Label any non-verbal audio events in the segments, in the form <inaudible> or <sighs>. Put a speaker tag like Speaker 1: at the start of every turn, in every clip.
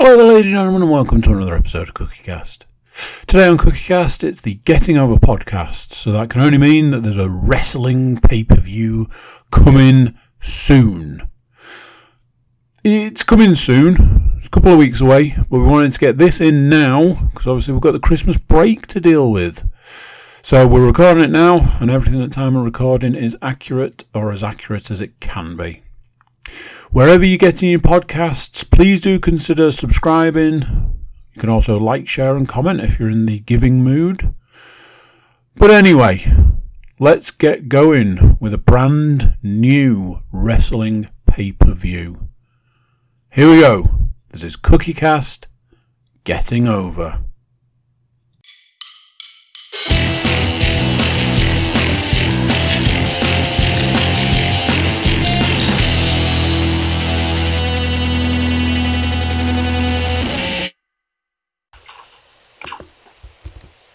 Speaker 1: Hello ladies and gentlemen, and welcome to another episode of CookieCast. Today on CookieCast, it's the Getting Over podcast, so that can only mean that there's a wrestling pay-per-view coming soon. It's coming soon. It's a couple of weeks away, but we wanted to get this in now because obviously we've got the Christmas break to deal with. So we're recording it now, and everything at time of recording is accurate or as accurate as it can be. Wherever you're getting your podcasts, please do consider subscribing. You can also like, share, and comment if you're in the giving mood. But anyway, let's get going with a brand new wrestling pay per view. Here we go. This is Cookie Cast Getting Over.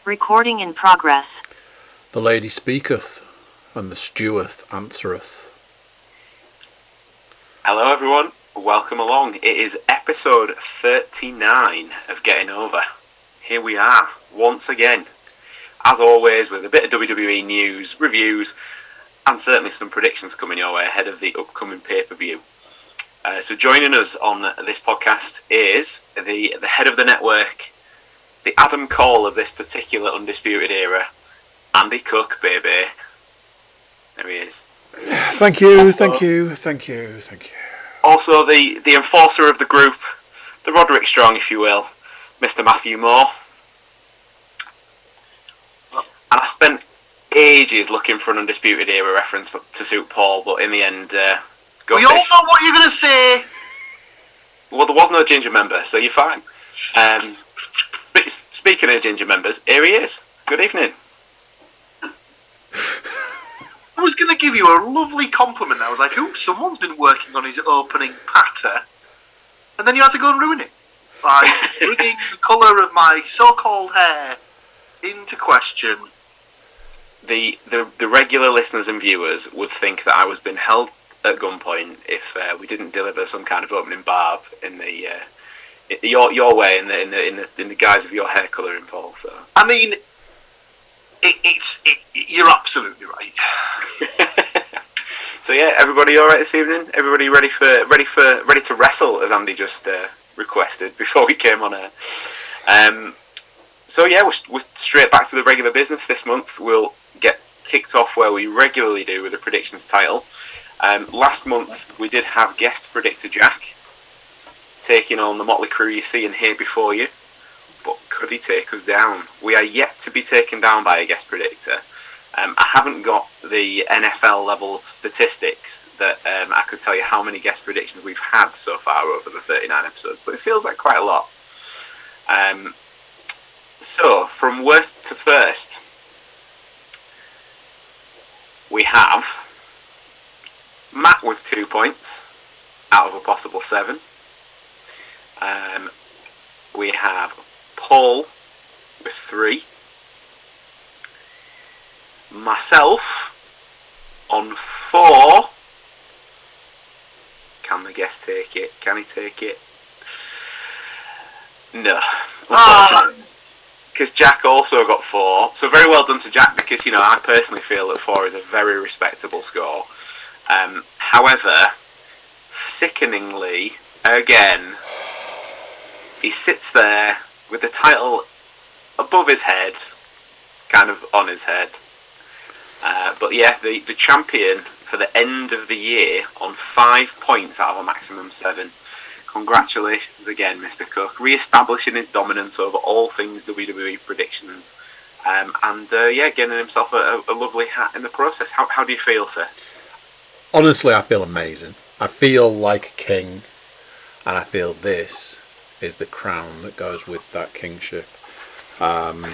Speaker 2: Recording in progress.
Speaker 1: The lady speaketh, and the steward answereth.
Speaker 3: Hello, everyone. Welcome along. It is episode 39 of Getting Over. Here we are, once again. As always, with a bit of WWE news, reviews, and certainly some predictions coming your way ahead of the upcoming pay per view. Uh, so, joining us on this podcast is the, the head of the network, the Adam Cole of this particular Undisputed era, Andy Cook, baby. There he is.
Speaker 1: Thank you, thank you, thank you, thank you.
Speaker 3: Also, the, the enforcer of the group, the Roderick Strong, if you will, Mr. Matthew Moore. And I spent ages looking for an Undisputed Era reference for, to suit Paul, but in the end, uh, go
Speaker 4: We all
Speaker 3: fish.
Speaker 4: know what you're going to say.
Speaker 3: Well, there was no ginger member, so you're fine. Um, spe- speaking of ginger members, here he is. Good evening.
Speaker 4: I was going to give you a lovely compliment. I was like, "Ooh, someone's been working on his opening patter," and then you had to go and ruin it by <laughs> bringing the colour of my so-called hair into question.
Speaker 3: The, the the regular listeners and viewers would think that I was being held at gunpoint if uh, we didn't deliver some kind of opening barb in the uh, your your way in the in the in the, in the guise of your hair colouring, Paul. So.
Speaker 4: I mean, it, it's it, you're absolutely right. <laughs>
Speaker 3: so yeah, everybody all right this evening? Everybody ready for ready for ready to wrestle as Andy just uh, requested <laughs> before we came on air. Um, so yeah, we're, we're straight back to the regular business this month. We'll get kicked off where we regularly do with the predictions title. Um, last month we did have guest predictor Jack taking on the motley crew you see and hear before you. But could he take us down? We are yet to be taken down by a guest predictor. Um, I haven't got the NFL level statistics that um, I could tell you how many guest predictions we've had so far over the 39 episodes, but it feels like quite a lot. Um, so, from worst to first, we have Matt with two points out of a possible seven. Um, we have Paul with three. Myself on four. Can the guest take it? Can he take it? No.
Speaker 4: Ah.
Speaker 3: Because Jack also got four. So very well done to Jack because, you know, I personally feel that four is a very respectable score. Um, however, sickeningly, again, he sits there with the title above his head, kind of on his head. Uh, but yeah, the, the champion for the end of the year on five points out of a maximum seven. Congratulations again, Mr. Cook, re-establishing his dominance over all things WWE predictions, um, and uh, yeah, getting himself a, a lovely hat in the process. How, how do you feel, sir?
Speaker 1: Honestly, I feel amazing. I feel like a king, and I feel this is the crown that goes with that kingship. Um,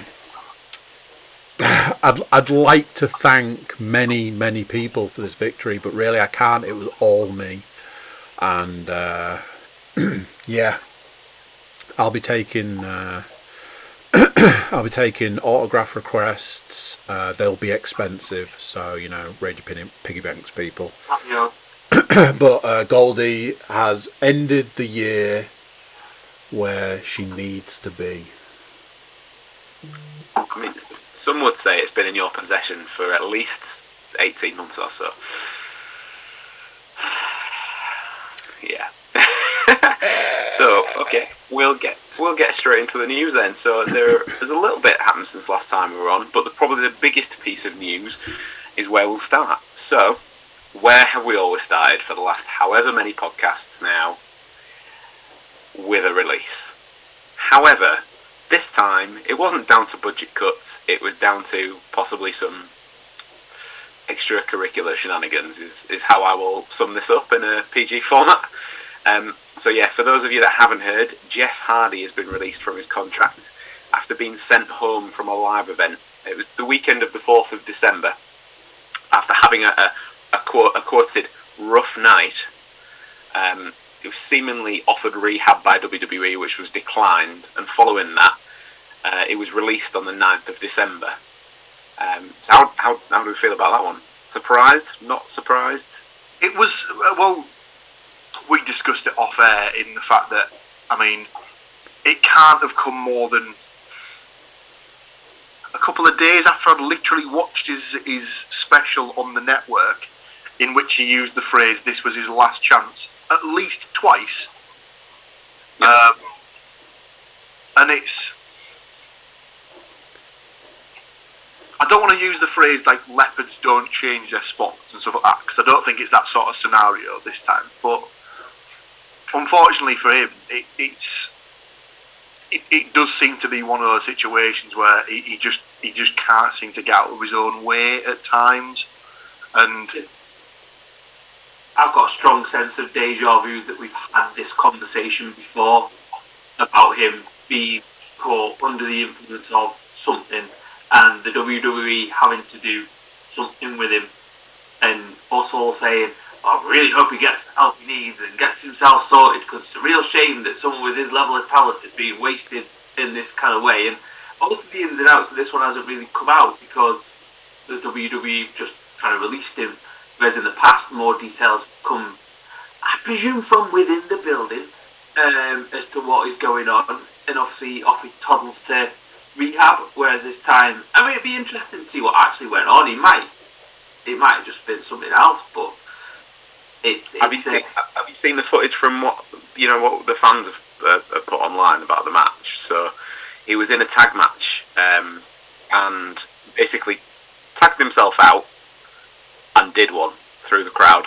Speaker 1: I'd, I'd like to thank many, many people for this victory, but really I can't. It was all me. And uh, <clears throat> yeah, I'll be taking uh, <clears throat> I'll be taking autograph requests. Uh, they'll be expensive, so you know, raid your piggy, piggy banks, people.
Speaker 4: Know, <clears throat>
Speaker 1: but uh, Goldie has ended the year where she needs to be.
Speaker 3: I mean, some would say it's been in your possession for at least 18 months or so. <sighs> Yeah. <laughs> so, okay, we'll get we'll get straight into the news then. So there, <coughs> there's a little bit happened since last time we were on, but the, probably the biggest piece of news is where we'll start. So, where have we always started for the last however many podcasts now? With a release. However, this time it wasn't down to budget cuts, it was down to possibly some extracurricular shenanigans, is, is how I will sum this up in a PG format. Um, so, yeah, for those of you that haven't heard, Jeff Hardy has been released from his contract after being sent home from a live event. It was the weekend of the 4th of December. After having a, a, a, quote, a quoted rough night, um, it was seemingly offered rehab by WWE, which was declined, and following that, uh, it was released on the 9th of December. Um, so how, how, how do we feel about that one? Surprised? Not surprised?
Speaker 4: It was uh, well. We discussed it off air in the fact that I mean, it can't have come more than a couple of days after I'd literally watched his his special on the network, in which he used the phrase "this was his last chance" at least twice. Um, and it's I don't want to use the phrase like leopards don't change their spots and stuff like that because I don't think it's that sort of scenario this time. But unfortunately for him, it, it's it, it does seem to be one of those situations where he, he just he just can't seem to get out of his own way at times, and
Speaker 5: I've got a strong sense of deja vu that we've had this conversation before about him being caught under the influence of something and the WWE having to do something with him and us all saying, oh, I really hope he gets the help he needs and gets himself sorted because it's a real shame that someone with his level of talent is being wasted in this kind of way. And of the ins and outs of this one hasn't really come out because the WWE just kind of released him whereas in the past more details come, I presume, from within the building um, as to what is going on, and obviously off he toddles to rehab. Whereas this time, I mean, it'd be interesting to see what actually went on. He might, it might have just been something else, but it, it's
Speaker 3: Have you
Speaker 5: uh,
Speaker 3: seen Have you seen the footage from what you know what the fans have, uh, have put online about the match? So he was in a tag match um, and basically tagged himself out and did one through the crowd.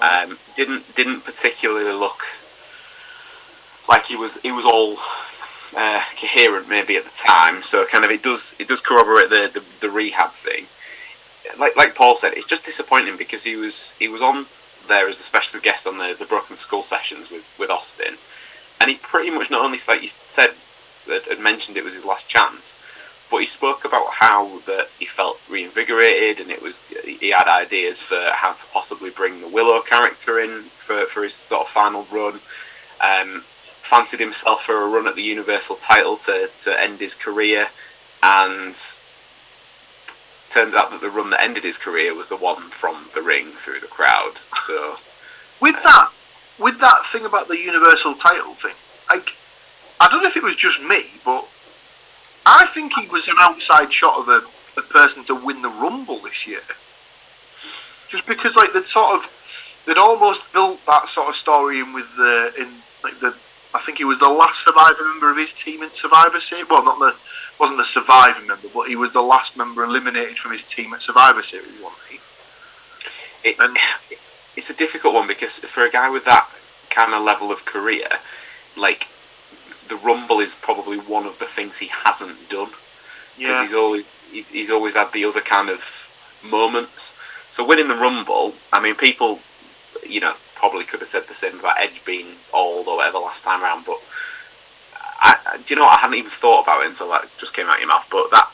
Speaker 3: Um, didn't didn't particularly look like he was he was all uh, coherent maybe at the time. So kind of it does it does corroborate the, the, the rehab thing. Like like Paul said, it's just disappointing because he was he was on there as a special guest on the, the Broken Skull sessions with, with Austin, and he pretty much not only like you said had, had mentioned it was his last chance, but he spoke about how that he felt reinvigorated and it was he had ideas for how to possibly bring the Willow character in for, for his sort of final run. Um, fancied himself for a run at the Universal title to, to end his career, and turns out that the run that ended his career was the one from the ring through the crowd. So
Speaker 4: with that with that thing about the universal title thing, like I don't know if it was just me, but I think he was an outside shot of a, a person to win the Rumble this year. Just because like they'd sort of they'd almost built that sort of story in with the in like the I think he was the last survivor member of his team in Survivor Series. Well, not the wasn't the survivor member, but he was the last member eliminated from his team at Survivor Series, wasn't he?
Speaker 3: it,
Speaker 4: And-
Speaker 3: it's a difficult one because for a guy with that kind of level of career, like the Rumble is probably one of the things he hasn't done because
Speaker 4: Yeah.
Speaker 3: he's always he's, he's always had the other kind of moments. So winning the Rumble, I mean, people, you know, probably could have said the same about Edge being old or whatever last time around, but I, do you know what? I hadn't even thought about it until that just came out of your mouth. But that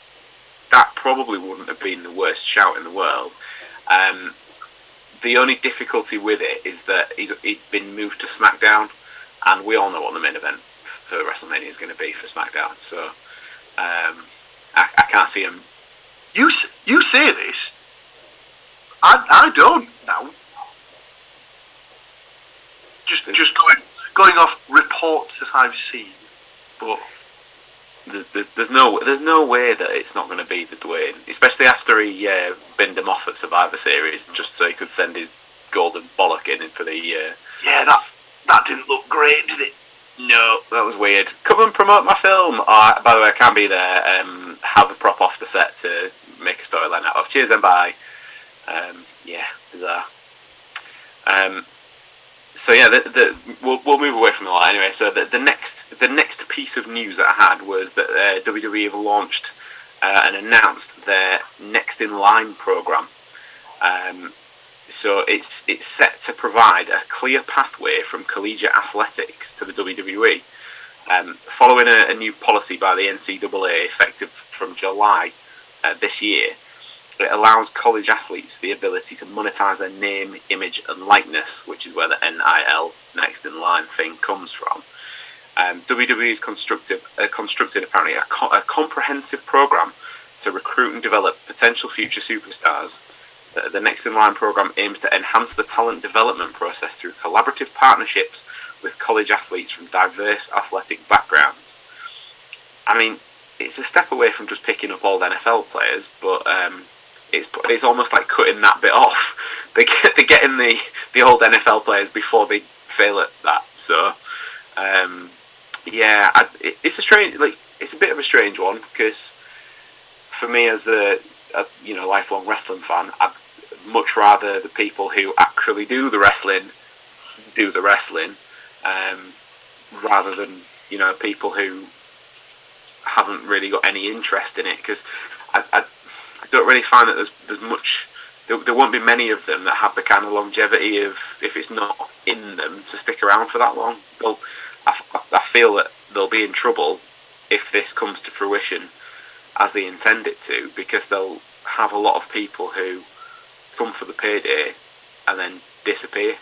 Speaker 3: that probably wouldn't have been the worst shout in the world. Um, the only difficulty with it is that he's he'd been moved to SmackDown, and we all know what the main event for WrestleMania is going to be for SmackDown. So um, I, I can't see him.
Speaker 4: You you say this. I I don't now. Just just going going off reports that I've seen, but
Speaker 3: There's, there's, there's no there's no way that it's not going to be the Dwayne, especially after he uh, binned him off at Survivor Series just so he could send his golden bollock in for the. Uh,
Speaker 4: yeah, that that didn't look great, did it?
Speaker 3: No, that was weird. Come and promote my film. Oh, by the way, I can't be there. Um, have a prop off the set to make a storyline out of. Cheers, then bye. Um, yeah, bizarre. Um, so yeah, the, the, we'll, we'll move away from that anyway. So the, the next the next piece of news that I had was that uh, WWE have launched uh, and announced their Next in Line program. Um, so it's it's set to provide a clear pathway from collegiate athletics to the WWE, um, following a, a new policy by the NCAA effective from July uh, this year. It allows college athletes the ability to monetize their name, image, and likeness, which is where the NIL next in line thing comes from. Um, WWE has constructed, uh, constructed apparently a, co- a comprehensive program to recruit and develop potential future superstars. The, the Next in Line program aims to enhance the talent development process through collaborative partnerships with college athletes from diverse athletic backgrounds. I mean, it's a step away from just picking up old NFL players, but um, it's it's almost like cutting that bit <laughs> off. They get they're getting the the old NFL players before they fail at that. So, um, yeah, I, it, it's a strange like it's a bit of a strange one because for me as the a, you know lifelong wrestling fan, I'd much rather the people who actually do the wrestling do the wrestling um, rather than you know people who haven't really got any interest in it because I, I, I don't really find that there's there's much there, there won't be many of them that have the kind of longevity of if it's not in them to stick around for that long. They'll, I, I feel that they'll be in trouble if this comes to fruition as they intend it to because they'll have a lot of people who come for the payday and then disappear.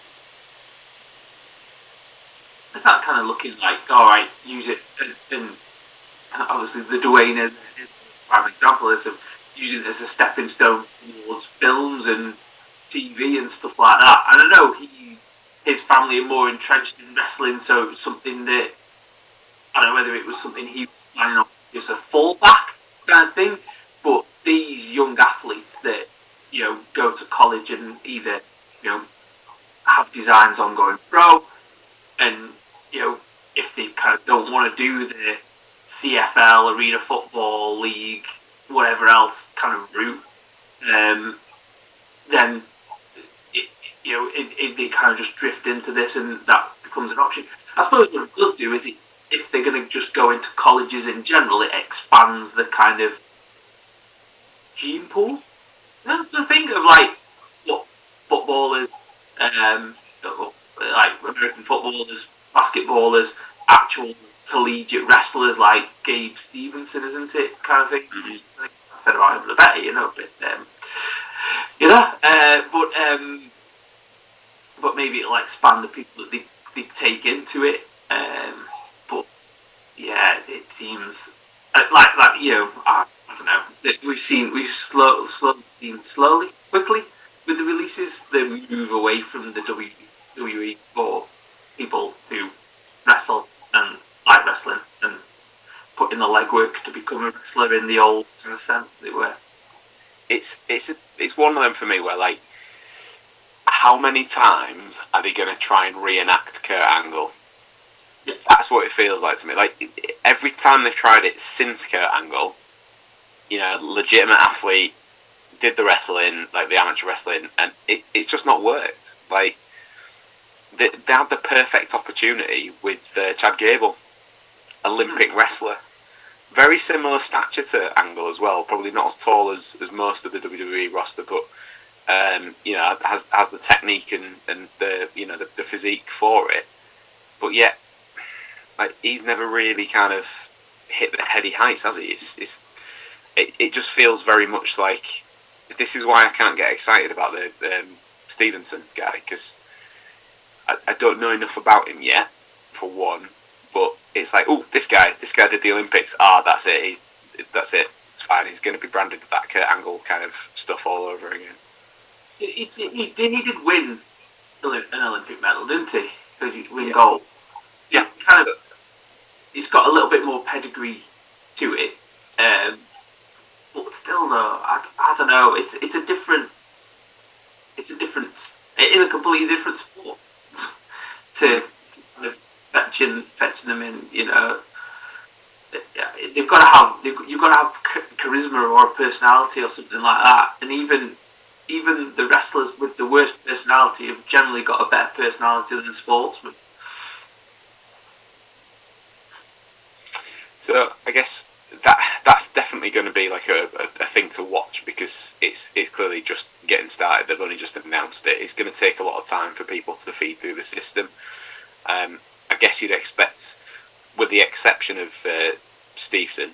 Speaker 5: Is that kind of looking like, all right, use it, and, and obviously the Dwayne is a prime example is of using it as a stepping stone towards films and TV and stuff like that. And I know he, his family are more entrenched in wrestling, so it was something that I don't know whether it was something he was planning on just a fallback kind of thing. But these young athletes that you know go to college and either you know have designs on going pro, and you know if they kind of don't want to do the CFL, Arena Football League, whatever else kind of route, um, then it, you know it, they kind of just drift into this, and that becomes an option. I suppose what it does do is it, if they're going to just go into colleges in general, it expands the kind of gene pool. That's the thing of like what footballers, um, like American footballers, basketballers, actual collegiate wrestlers like Gabe Stevenson, isn't it? Kind of thing.
Speaker 3: Mhm.
Speaker 5: Like I said about him better, you know, but um, you know, uh, but um, but maybe it'll expand the people that they, they take into it. Um, but yeah, it seems like like you know, I, I don't know. We've seen we've slow, slowly seen slowly, quickly with the releases They move away from the WWE for people who wrestle and like wrestling and put in the legwork to become a wrestler in the old kind of sense they were.
Speaker 3: it's it's a, it's one of them for me where like how many times are they going to try and reenact Kurt Angle?
Speaker 5: Yeah.
Speaker 3: That's what it feels like to me. Like every time they've tried it since Kurt Angle, you know, legitimate athlete did the wrestling, like the amateur wrestling, and it, it's just not worked. Like they, they had the perfect opportunity with uh, Chad Gable, Olympic wrestler very similar stature to Angle as well. Probably not as tall as, as most of the WWE roster, but um, you know has has the technique and, and the you know the, the physique for it. But yet, like he's never really kind of hit the heady heights, has he? It's, it's it, it just feels very much like this is why I can't get excited about the um, Stevenson guy because I, I don't know enough about him yet. For one, but it's like, oh, this guy, this guy did the Olympics. Ah, that's it. He's that's it. It's fine. He's going to be branded with that Kurt Angle kind of stuff all over again.
Speaker 5: He, did win an Olympic medal, didn't he? because he win gold.
Speaker 4: Yeah.
Speaker 5: kind of. It's got a little bit more pedigree to it, um, but still, though, I, I don't know. It's it's a different. It's a different. It is a completely different sport <laughs> to, to kind of fetching fetching them in. You know, they've got to have they've, you've got to have charisma or personality or something like that. And even even the wrestlers with the worst personality have generally got a better personality than the sportsmen.
Speaker 3: So I guess that that's definitely going to be like a, a, a thing to watch because it's it's clearly just getting started. They've only just announced it. It's going to take a lot of time for people to feed through the system. Um, I guess you'd expect, with the exception of uh, Stevenson,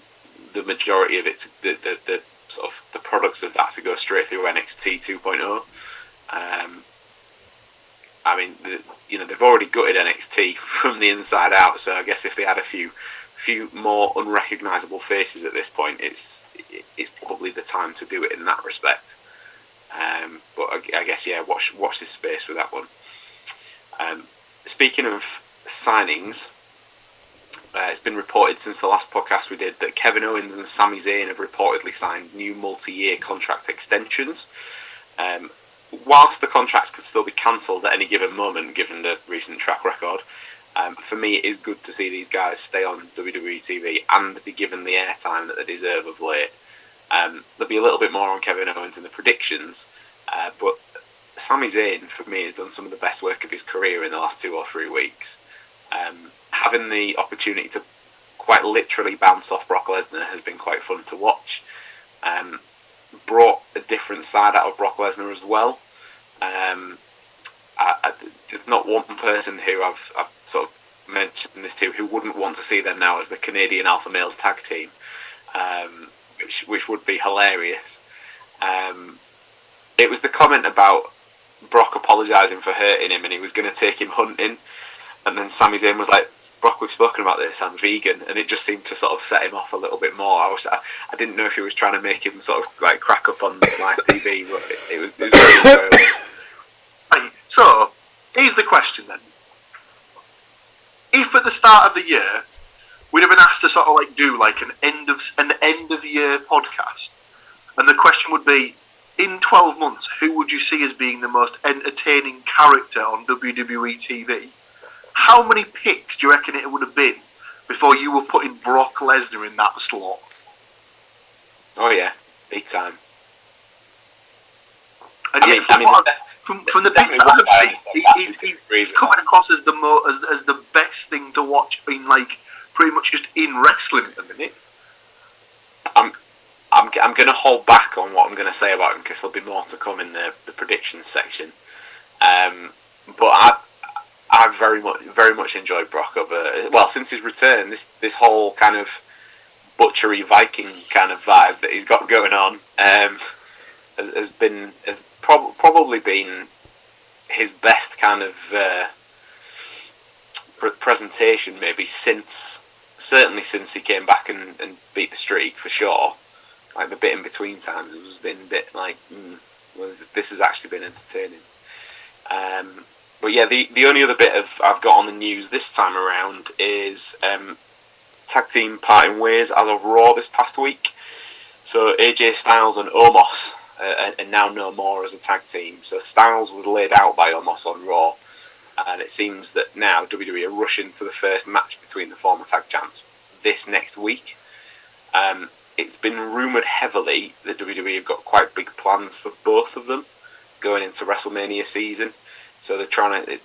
Speaker 3: the majority of it, to, the, the the sort of the products of that to go straight through NXT 2.0. Um, I mean, the, you know, they've already gutted NXT <laughs> from the inside out. So I guess if they had a few few more unrecognisable faces at this point, it's it's probably the time to do it in that respect. Um, but I, I, guess yeah, watch watch this space with that one. Um, speaking of signings, uh, it's been reported since the last podcast we did that Kevin Owens and Sami Zayn have reportedly signed new multi-year contract extensions. Um, whilst the contracts could still be cancelled at any given moment, given the recent track record, um, for me, it is good to see these guys stay on WWE TV and be given the airtime that they deserve of late. Um, there'll be a little bit more on Kevin Owens and the predictions, uh, but Sami Zayn, for me, has done some of the best work of his career in the last two or three weeks. Um, having the opportunity to quite literally bounce off Brock Lesnar has been quite fun to watch. Um, brought a different side out of Brock Lesnar as well. Um, I, I, there's not one person who I've, I've sort of mentioned this to who wouldn't want to see them now as the Canadian Alpha Males tag team, um, which which would be hilarious. Um, it was the comment about Brock apologising for hurting him and he was going to take him hunting, and then Sami Zayn was like, Brock, we've spoken about this. I'm vegan, and it just seemed to sort of set him off a little bit more. I was, I, I didn't know if he was trying to make him sort of like crack up on <laughs> live TV, but it, it was, it was.
Speaker 4: Right, <laughs> so here's the question then. If at the start of the year we'd have been asked to sort of like do like an end of an end of year podcast, and the question would be, in twelve months, who would you see as being the most entertaining character on WWE TV? How many picks do you reckon it would have been before you were putting Brock Lesnar in that slot?
Speaker 3: Oh yeah, big time.
Speaker 4: And
Speaker 3: I mean, I mean,
Speaker 4: what
Speaker 3: the-
Speaker 4: I've- from, from the bits that I've seen,
Speaker 3: guy
Speaker 4: he,
Speaker 3: that
Speaker 4: he,
Speaker 3: I
Speaker 4: he's coming across as the mo as, as the best thing to watch in like pretty much just in wrestling at the minute.
Speaker 3: I'm I'm going to hold back on what I'm going to say about him because there'll be more to come in the, the predictions section. Um, but I I very much very much enjoyed Brock over well since his return. This this whole kind of butchery Viking kind of vibe that he's got going on um, has, has been has prob- probably been his best kind of uh, pre- presentation maybe since certainly since he came back and, and beat the streak for sure. Like the bit in between times, was been a bit like, mm, well, this has actually been entertaining. Um, but yeah, the the only other bit of I've got on the news this time around is um, tag team parting ways as of Raw this past week. So AJ Styles and Omos uh, are now no more as a tag team. So Styles was laid out by Omos on Raw, and it seems that now WWE are rushing to the first match between the former tag champs this next week. Um, it's been rumoured heavily that WWE have got quite big plans for both of them going into WrestleMania season. So they're trying to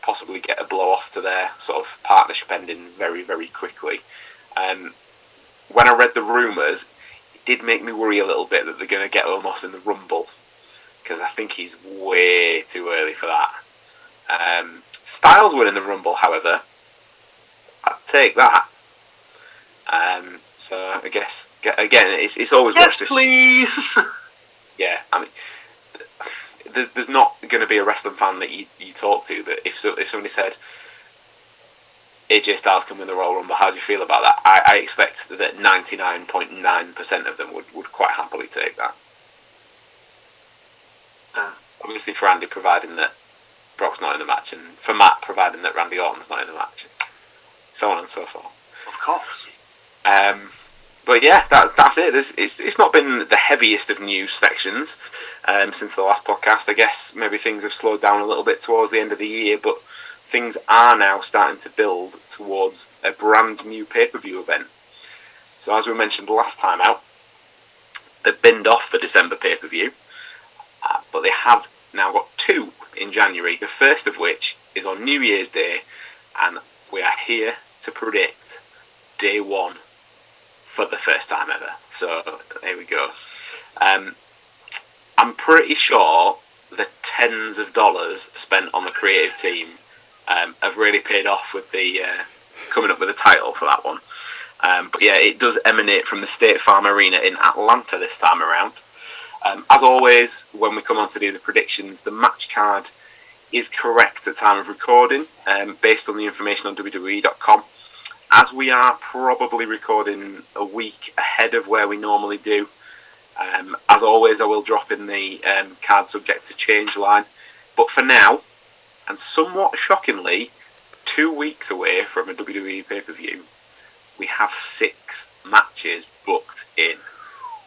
Speaker 3: possibly get a blow off to their sort of partnership ending very, very quickly. Um, when I read the rumours, it did make me worry a little bit that they're going to get Omos in the Rumble because I think he's way too early for that. Um, Styles winning the Rumble, however, I'd take that. Um, so I guess again, it's, it's always
Speaker 4: Yes, please. <laughs>
Speaker 3: yeah, I mean, there's there's not going to be a wrestling fan that you, you talk to that if so, if somebody said AJ Styles can win the Royal Rumble, how do you feel about that? I, I expect that 99.9% of them would, would quite happily take that.
Speaker 5: Uh,
Speaker 3: Obviously, for Andy, providing that Brock's not in the match, and for Matt, providing that Randy Orton's not in the match, so on and so forth.
Speaker 4: Of course.
Speaker 3: Um, but yeah, that, that's it. There's, it's it's not been the heaviest of news sections um, since the last podcast. I guess maybe things have slowed down a little bit towards the end of the year, but things are now starting to build towards a brand new pay per view event. So as we mentioned last time out, they've binned off the December pay per view, uh, but they have now got two in January. The first of which is on New Year's Day, and we are here to predict day one for the first time ever. So here we go. Um, I'm pretty sure the tens of dollars spent on the creative team um, have really paid off with the uh, coming up with a title for that one. Um, but yeah, it does emanate from the State Farm Arena in Atlanta this time around. Um, as always, when we come on to do the predictions, the match card is correct at time of recording, um, based on the information on WWE.com as we are probably recording a week ahead of where we normally do, um, as always, I will drop in the um, card subject to change line. But for now, and somewhat shockingly, two weeks away from a WWE pay per view, we have six matches booked in.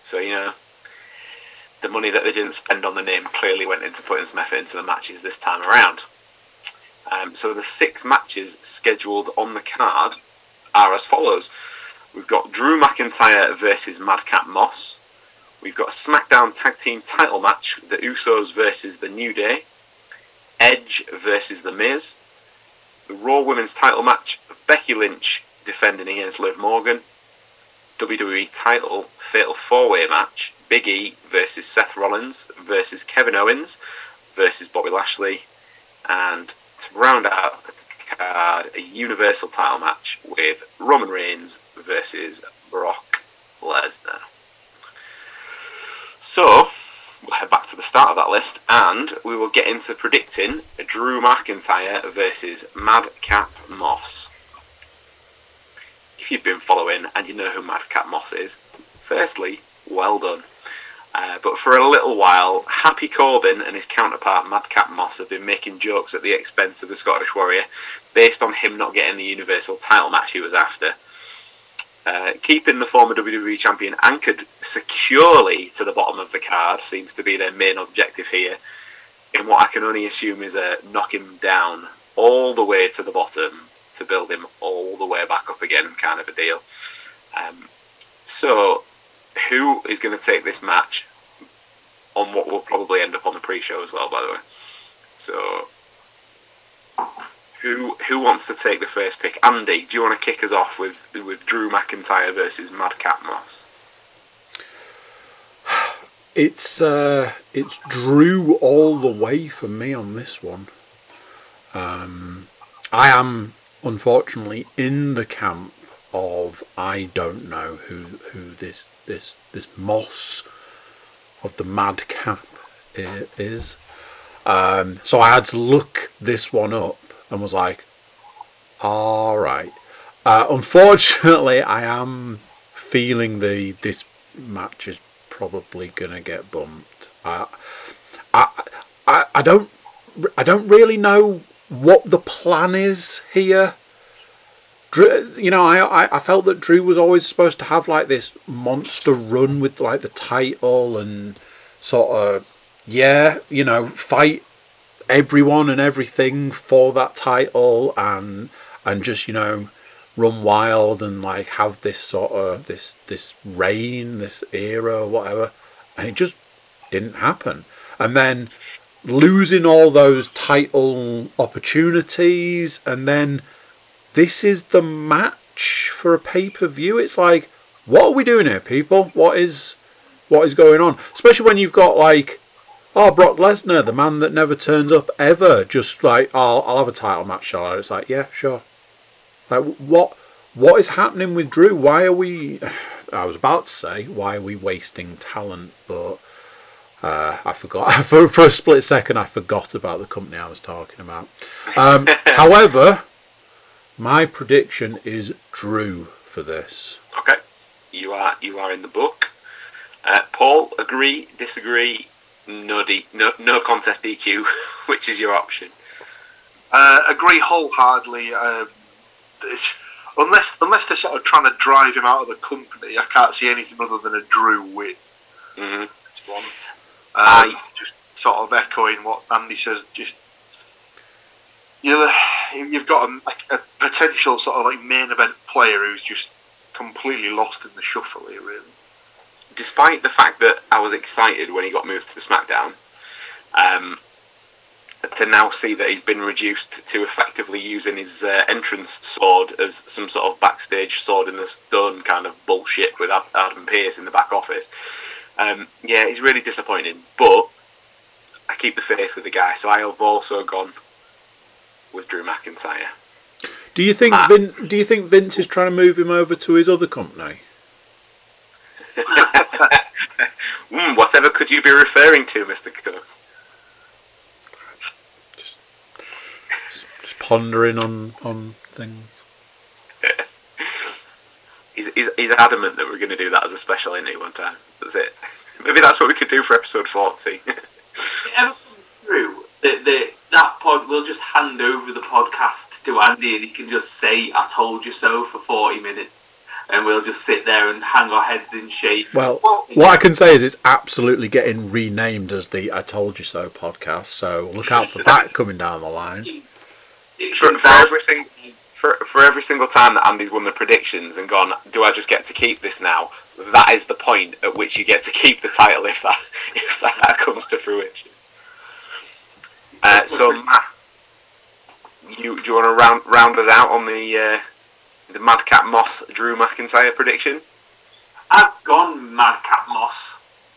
Speaker 3: So, you know, the money that they didn't spend on the name clearly went into putting some effort into the matches this time around. Um, so the six matches scheduled on the card are as follows. We've got Drew McIntyre versus Madcap Moss. We've got a SmackDown Tag Team title match, the Usos versus the New Day. Edge versus The Miz. The Raw Women's title match of Becky Lynch defending against Liv Morgan. WWE title Fatal 4 Way match, Big E versus Seth Rollins versus Kevin Owens versus Bobby Lashley. And to round out the card a Universal title match with Roman Reigns versus Brock Lesnar. So, we'll head back to the start of that list and we will get into predicting Drew McIntyre versus Madcap Moss. If you've been following and you know who Madcap Moss is, firstly, well done. Uh, but for a little while, Happy Corbin and his counterpart Madcap Moss have been making jokes at the expense of the Scottish Warrior, based on him not getting the Universal title match he was after. Uh, keeping the former WWE champion anchored securely to the bottom of the card seems to be their main objective here, in what I can only assume is a knock him down all the way to the bottom to build him all the way back up again kind of a deal. Um, so who is going to take this match on what will probably end up on the pre-show as well, by the way. So, who who wants to take the first pick? Andy, do you want to kick us off with with Drew McIntyre versus Madcap Moss? <sighs>
Speaker 1: It's uh, it's Drew all the way for me on this one. Um, I am unfortunately in the camp of I don't know who who this this this moss of the madcap is. Um, so I had to look this one up and was like, all right. Uh, unfortunately, I am feeling the this match is probably gonna get bumped. I, I, I, I don't, I don't really know what the plan is here. Drew, you know, I, I felt that Drew was always supposed to have like this monster run with like the title and sort of, yeah, you know, fight everyone and everything for that title and and just you know run wild and like have this sort of this this reign, this era, whatever, and it just didn't happen. And then losing all those title opportunities, and then this is the match for a pay per view. It's like, what are we doing here, people? What is what is going on? Especially when you've got like, oh, Brock Lesnar, the man that never turns up ever, just like, oh, I'll have a title match, shall I? It's like, yeah, sure. Like, what what is happening with Drew? Why are we? <sighs> I was about to say, why are we wasting talent? But uh, I forgot. <laughs> for, for a split second, I forgot about the company I was talking about. Um, <laughs> however, my prediction is Drew for this.
Speaker 3: Okay, you are you are in the book. Uh, Paul, agree, disagree, no, D, no no contest DQ. <laughs> Which is your option?
Speaker 4: Uh, agree wholeheartedly. Um, unless unless they're sort of trying to drive him out of the company, I can't see anything other than a Drew win.
Speaker 3: hmm
Speaker 4: This one. Um,
Speaker 3: Aye.
Speaker 4: just sort of echoing what Andy says. Just you, <sighs> you've got a, a potential sort of like main event player who's just completely lost in the shuffle here. Really.
Speaker 3: Despite the fact that I was excited when he got moved to SmackDown, um, to now see that he's been reduced to effectively using his uh, entrance sword as some sort of backstage sword in the stone kind of bullshit with Adam Pearce in the back office. Um, yeah, he's really disappointing, but I keep the faith with the guy, so I have also gone with Drew McIntyre.
Speaker 1: Do you think
Speaker 3: Ah.
Speaker 1: Vin, Do you think Vince is trying to move him over to his other company? <laughs>
Speaker 3: Mm, whatever could you be referring to, Mr. Cook?
Speaker 1: Just pondering on on things. <laughs>
Speaker 3: He's, he's, he's adamant that we're going to do that as a special interview one time. That's it. <laughs> Maybe that's what we could do for episode 40. <laughs>
Speaker 5: If it ever comes through, the, the, that pod, we'll just hand over the podcast to Andy and he can just say, I told you so for 40 minutes. And we'll just sit there and hang our heads in shame.
Speaker 1: Well, what I can say is it's absolutely getting renamed as the "I Told You So" podcast. So look out for that coming down the line.
Speaker 3: For, for every sing, for, for every single time that Andy's won the predictions and gone, do I just get to keep this now? That is the point at which you get to keep the title if that <laughs> if that comes to fruition. Uh, so Matt, you do you want to round round us out on the uh, the Madcap Moss Drew McIntyre prediction?
Speaker 5: I've gone Madcap Moss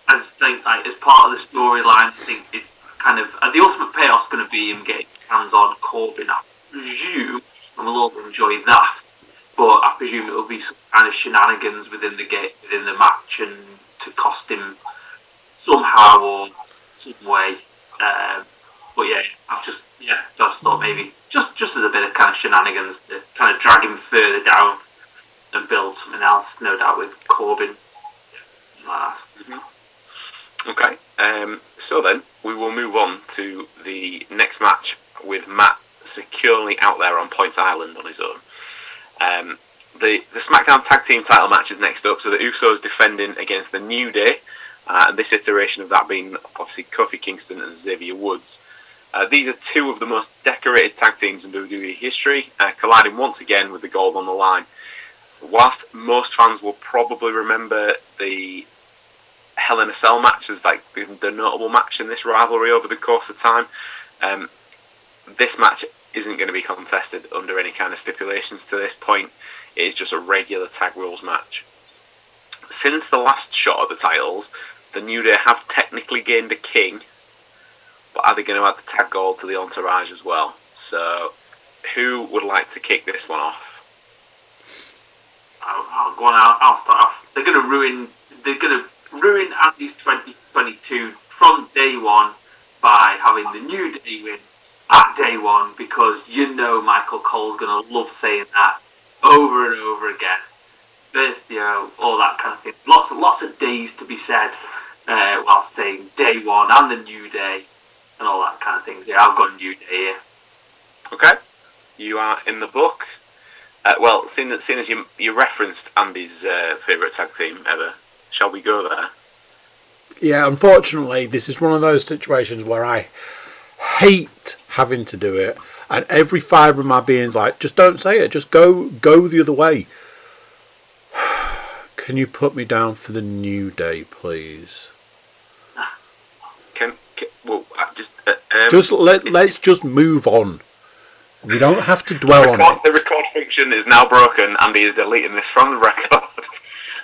Speaker 5: as like, like as part of the storyline. I think it's kind of uh, the ultimate payoff's going to be him getting hands on Corbin. I presume, and we'll all enjoy that. But I presume it'll be some kind of shenanigans within the game, within the match, and to cost him somehow or some way. Um, but yeah, I've just yeah, just thought maybe just just as a bit of kind of shenanigans to kind of drag him further down and build something else. No doubt with Corbin. Like that.
Speaker 3: Okay. Um, so then we will move on to the next match with Matt securely out there on Points Island on his own. Um, the the SmackDown Tag Team Title match is next up. So the Usos defending against the New Day, uh, and this iteration of that being obviously Kofi Kingston and Xavier Woods. Uh, these are two of the most decorated tag teams in WWE history, uh, colliding once again with the gold on the line. Whilst most fans will probably remember the Hell in a Cell match as like the, the notable match in this rivalry over the course of time. Um, this match isn't going to be contested under any kind of stipulations to this point. It is just a regular tag rules match. Since the last shot at the titles, the New Day have technically gained a king, but are they going to add the tag gold to the entourage as well? So, who would like to kick this one off?
Speaker 5: I'll, I'll go on. I'll, I'll start off. They're going to ruin. They're going to ruin Andy's 2022 from day one by having the new day win at day one because you know Michael Cole's going to love saying that over and over again. First, you know, all that kind of thing. Lots of lots of days to be said uh, while saying day one and the new day and all that kind of things. Yeah, I've got new day here.
Speaker 3: Okay, you are in the book. Uh, well, seeing, that, seeing as you, you referenced Andy's uh, favourite tag team ever, shall we go there?
Speaker 1: Yeah, unfortunately, this is one of those situations where I hate having to do it, and every fibre of my being's like, just don't say it, just go go the other way. <sighs> Can you put me down for the new day, please?
Speaker 3: Can, can well, I just uh, um,
Speaker 1: Just let let's just move on. We don't have to <laughs> dwell on
Speaker 3: record, the record function is now broken. Andy is deleting this from the <laughs> record.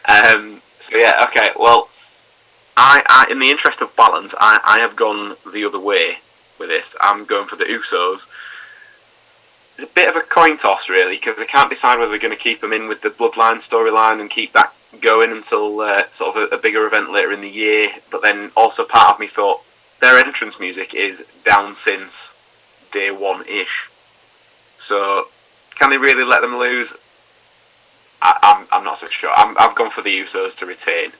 Speaker 3: um, so yeah, okay. Well, I, I, in the interest of balance, I, I have gone the other way with this. I'm going for the Usos. It's a bit of a coin toss, really, because I can't decide whether they're going to keep them in with the Bloodline storyline and keep that going until uh, sort of a, a bigger event later in the year. But then also part of me thought their entrance music is down since day one ish. So, can they really let them lose? I, I'm, I'm not so sure. I'm, I've gone for the Usos to retain,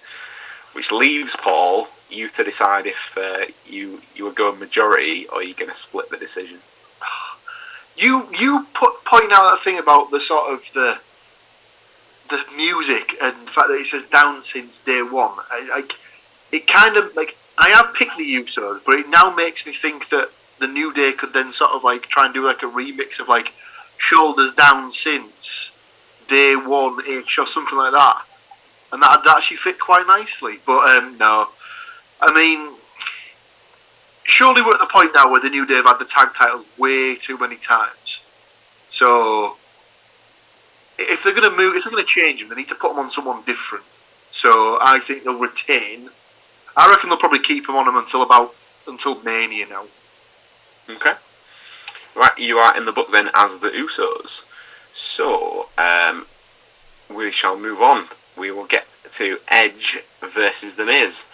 Speaker 3: which leaves Paul you to decide if uh, you you are going majority or you're going to split the decision. <sighs>
Speaker 4: you you put point out that thing about the sort of the the music and the fact that it says down since day one. I, I, it kind of like I have picked the Usos, but it now makes me think that the New Day could then sort of like try and do like a remix of like shoulders down since day one ish or something like that, and that'd actually fit quite nicely. But um, no, I mean, surely we're at the point now where the New Day have had the tag titles way too many times. So if they're going to move, if they're going to change them, they need to put them on someone different. So I think they'll retain. I reckon they'll probably keep him on them until about until Mania now.
Speaker 3: Okay. Right, you are in the book then as the Usos. So, um, we shall move on. We will get to Edge versus The Miz.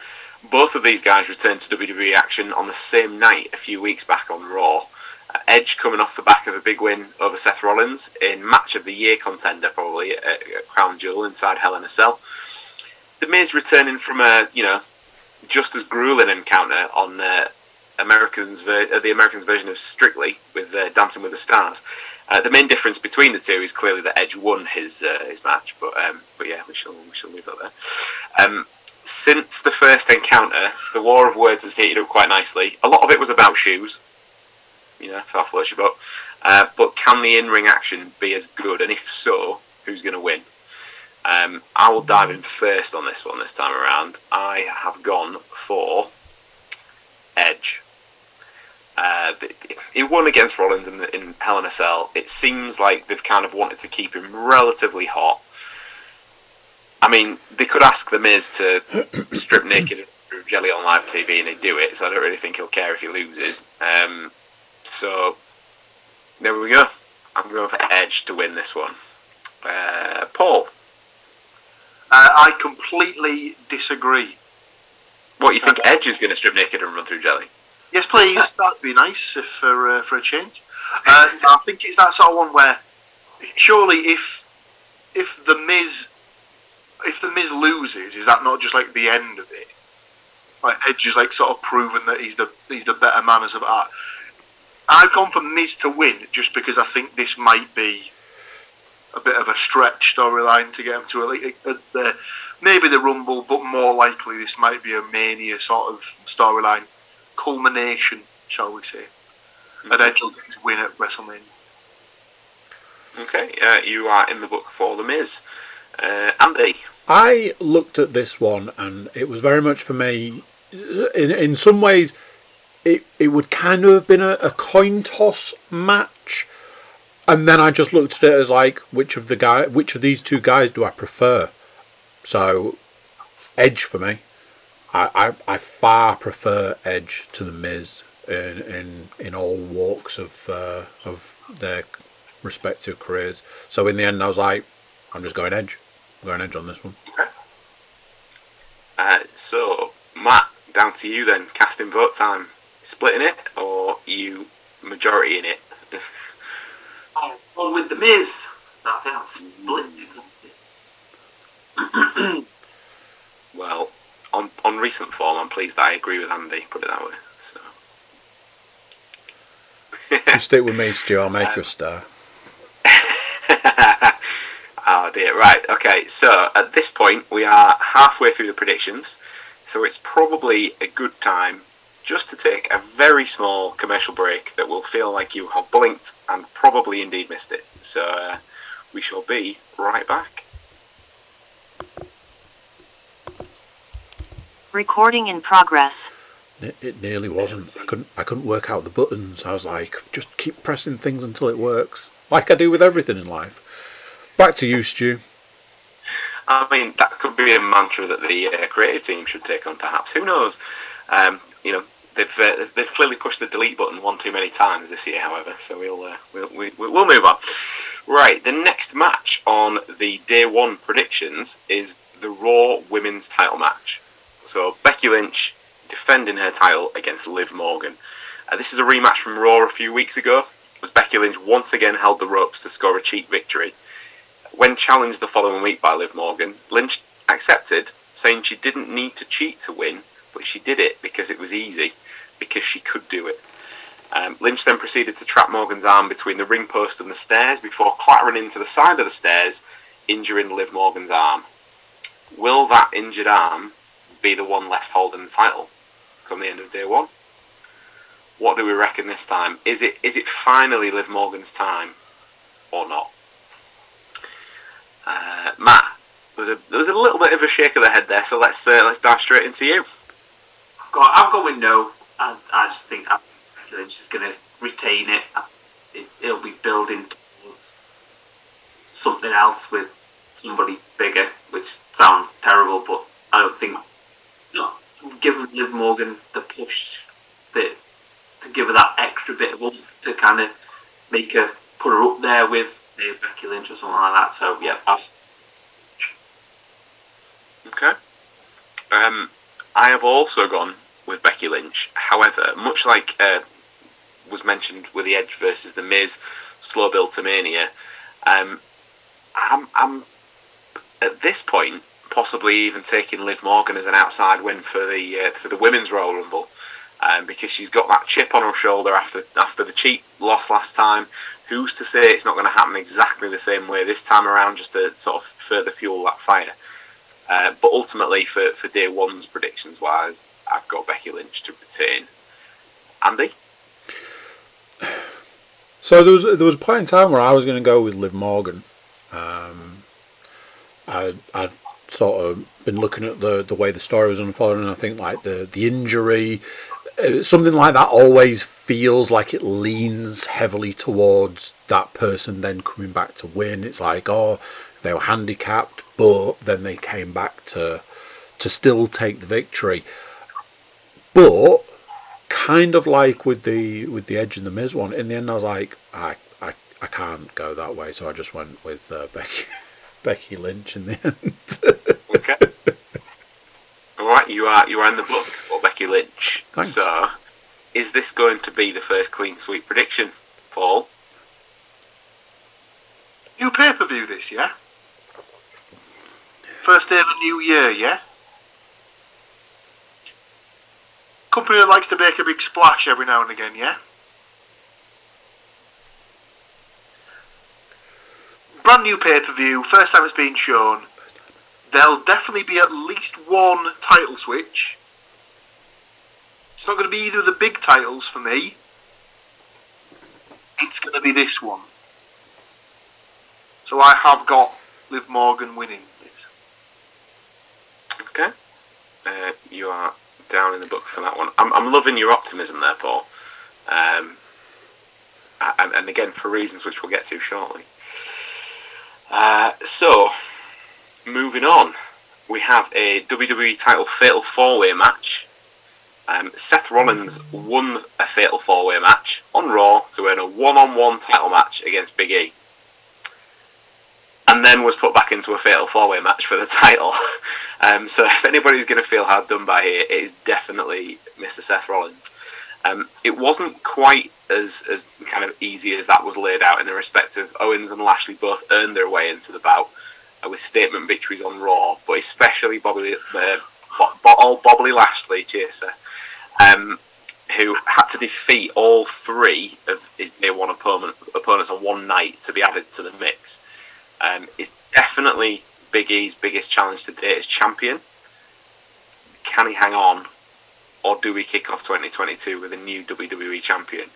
Speaker 3: Both of these guys returned to WWE action on the same night a few weeks back on Raw. Uh, Edge coming off the back of a big win over Seth Rollins in match of the year contender, probably at, at Crown Jewel inside Hell in a Cell. The Miz returning from a you know just as grueling encounter on uh, Americans ver- uh, the Americans version of Strictly with uh, Dancing with the Stars. Uh, the main difference between the two is clearly that Edge won his uh, his match, but um, but yeah, we shall we shall leave that there. Um, since the first encounter, the war of words has heated up quite nicely. A lot of it was about shoes, you know, far floats your boat. But can the in-ring action be as good? And if so, who's going to win? Um, I will dive in first on this one this time around. I have gone for Edge. Uh, he won against Rollins in, the, in Hell in a Cell. It seems like they've kind of wanted to keep him relatively hot. I mean, they could ask The Miz to <coughs> strip naked and jelly on live TV and he'd do it, so I don't really think he'll care if he loses. Um, so, there we go. I'm going for Edge to win this one. Uh, Paul,
Speaker 4: Uh, I completely disagree.
Speaker 3: what you think Edge is going to strip naked and run through jelly?
Speaker 4: Yes, please. <laughs> That'd be nice if for uh, for a change. Uh, I think it's that sort of one where surely if if the Miz if the Miz loses, is that not just like the end of it? Like Edge is like sort of proven that he's the he's the better man as of that. I've gone for Miz to win just because I think this might be a bit of a stretch storyline to get him to a, a, the maybe the Rumble, but more likely this might be a Mania sort of storyline culmination, shall we say? And Edge will get his win at WrestleMania.
Speaker 3: Okay, uh, you are in the book for The Miz. Uh, Andy,
Speaker 1: I looked at this one and it was very much for me. In in some ways, it it would kind of have been a, a coin toss match, and then I just looked at it as like which of the guy, which of these two guys do I prefer? So, Edge for me. I, I, I far prefer Edge to the Miz in in, in all walks of uh, of their respective careers. So in the end, I was like, I'm just going Edge. I'm going Edge on this one.
Speaker 3: uh, so Matt, down to you then. Casting vote time. Splitting it or you majority in it? <laughs>
Speaker 5: One with the Miz. I think that's split. it? <clears throat>
Speaker 3: well, on on recent form, I'm pleased that I agree with Andy. Put it that way. So.
Speaker 1: You stick with me, Stu. I'll make you a star. <laughs>
Speaker 3: oh dear. Right. Okay. So at this point, we are halfway through the predictions. So it's probably a good time just to take a very small commercial break that will feel like you have blinked and probably indeed missed it. So uh, we shall be right back.
Speaker 2: Recording in progress.
Speaker 1: It, it nearly wasn't. I couldn't. I couldn't work out the buttons. I was like, just keep pressing things until it works, like I do with everything in life. Back to you, Stu.
Speaker 3: I mean, that could be a mantra that the uh, creative team should take on, perhaps. Who knows? Um, you know, they've uh, they've clearly pushed the delete button one too many times this year, however. So we'll uh, we'll we, we'll move on. Right, the next match on the day one predictions is the Raw Women's Title match. So Becky Lynch defending her title against Liv Morgan. Uh, this is a rematch from Raw a few weeks ago, as Becky Lynch once again held the ropes to score a cheap victory. When challenged the following week by Liv Morgan, Lynch accepted, saying she didn't need to cheat to win, but she did it because it was easy, because she could do it. Um, Lynch then proceeded to trap Morgan's arm between the ring post and the stairs before clattering into the side of the stairs, injuring Liv Morgan's arm. Will that injured arm be the one left holding the title from the end of day one? What do we reckon this time? Is it is it finally Liv Morgan's time or not? Uh, Matt, there was a there was a little bit of a shake of the head there, so let's uh, let's dive straight into you.
Speaker 5: I've got, I'm going no. I, I just think Lynch is going to retain it. it. It'll be building towards something else with somebody bigger, which sounds terrible, but I don't think. No, give Liv Morgan the push that to give her that extra bit of oomph to kind of make her put her up there with uh, Becky Lynch or something like that. So yeah, that's
Speaker 3: Okay. Um, I have also gone with Becky Lynch. However, much like uh, was mentioned with the Edge versus the Miz, slow build to Mania, um, I'm, I'm at this point possibly even taking Liv Morgan as an outside win for the uh, for the women's Royal Rumble. Um, because she's got that chip on her shoulder after after the cheap loss last time. Who's to say it's not going to happen exactly the same way this time around, just to sort of further fuel that fire? Uh, but ultimately, for, for day one's predictions wise, I've got Becky Lynch to retain. Andy?
Speaker 1: So there was there was a point in time where I was going to go with Liv Morgan. Um, I I'd sort of been looking at the the way the story was unfolding, and I think like the the injury, uh, something like that, always feels like it leans heavily towards that person then coming back to win. It's like oh they were handicapped, but then they came back to to still take the victory. But kind of like with the with the Edge and the Miz one, in the end I was like, I I, I can't go that way, so I just went with uh, <laughs> Becky Becky Lynch in the end.
Speaker 3: Okay. All right, you are you are in the book for Becky Lynch.
Speaker 1: Thanks.
Speaker 3: So, is this going to be the first clean sweep prediction, Paul?
Speaker 4: New pay per view this, yeah? First day of a new year, yeah? Company that likes to make a big splash every now and again, yeah? Brand new pay per view, first time it's been shown. There'll definitely be at least one title switch. It's not going to be either of the big titles for me. It's going to be this one. So I have got Liv Morgan winning.
Speaker 3: Okay. Uh, you are down in the book for that one. I'm, I'm loving your optimism there, Paul. Um, and, and again, for reasons which we'll get to shortly. Uh, so, moving on, we have a WWE title fatal four way match. Um, Seth Rollins won a fatal four way match on Raw to earn a one on one title match against Big E. And then was put back into a fatal four way match for the title. <laughs> um, so if anybody's going to feel hard done by here, it is definitely Mr. Seth Rollins. Um, it wasn't quite as, as kind of easy as that was laid out in the respect of Owens and Lashley both earned their way into the bout uh, with statement victories on Raw, but especially Bobby, uh, Bo- Bo- Bobby Lashley, cheers Seth, um, who had to defeat all three of his day one opponent, opponents on one night to be added to the mix. Um, is definitely Big E's biggest challenge to date as champion. Can he hang on, or do we kick off 2022 with a new WWE champion?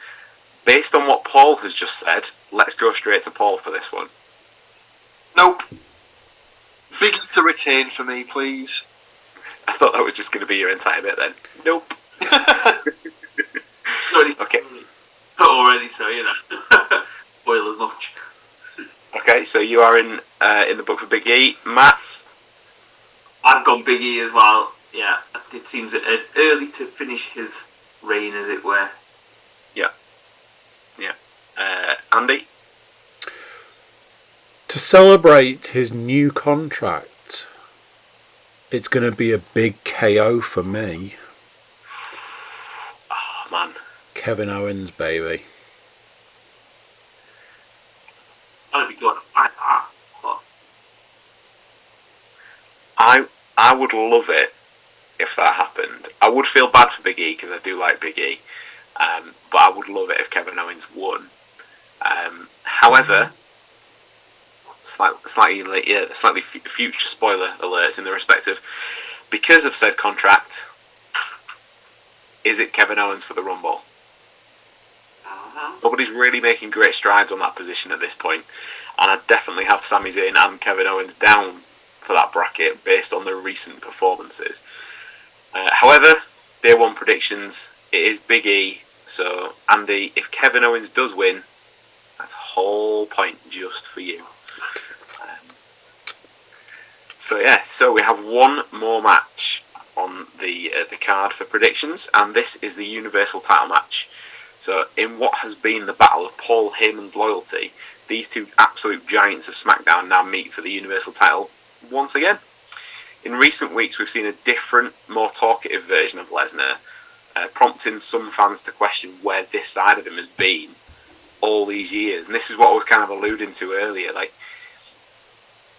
Speaker 3: Based on what Paul has just said, let's go straight to Paul for this one.
Speaker 4: Nope. Big E to retain for me, please.
Speaker 3: I thought that was just going to be your entire bit then. Nope. <laughs> <laughs>
Speaker 5: already,
Speaker 3: Okay.
Speaker 5: already so you know, <laughs> spoil as much.
Speaker 3: Okay, so you are in uh, in the book for Big E. Matt,
Speaker 5: I've gone Big E as well. Yeah, it seems uh, early to finish his reign, as it were. Yeah, yeah.
Speaker 3: Uh, Andy,
Speaker 1: to celebrate his new contract, it's going to be a big KO for me.
Speaker 3: oh man,
Speaker 1: Kevin Owens, baby.
Speaker 5: I'd be good at that. But
Speaker 3: I I would love it if that happened. I would feel bad for Big E because I do like Big E, Um, but I would love it if Kevin Owens won. Um, however, slight, slightly, yeah, slightly future spoiler alerts in the respective because of said contract. Is it Kevin Owens for the Rumble?
Speaker 5: Uh-huh.
Speaker 3: Nobody's really making great strides on that position at this point, and I definitely have Sami Zayn and Kevin Owens down for that bracket based on their recent performances. Uh, however, day one predictions it is Big E. So Andy, if Kevin Owens does win, that's a whole point just for you. Um, so yeah, so we have one more match on the uh, the card for predictions, and this is the Universal Title match. So, in what has been the battle of Paul Heyman's loyalty, these two absolute giants of SmackDown now meet for the Universal title once again. In recent weeks, we've seen a different, more talkative version of Lesnar, uh, prompting some fans to question where this side of him has been all these years. And this is what I was kind of alluding to earlier. Like,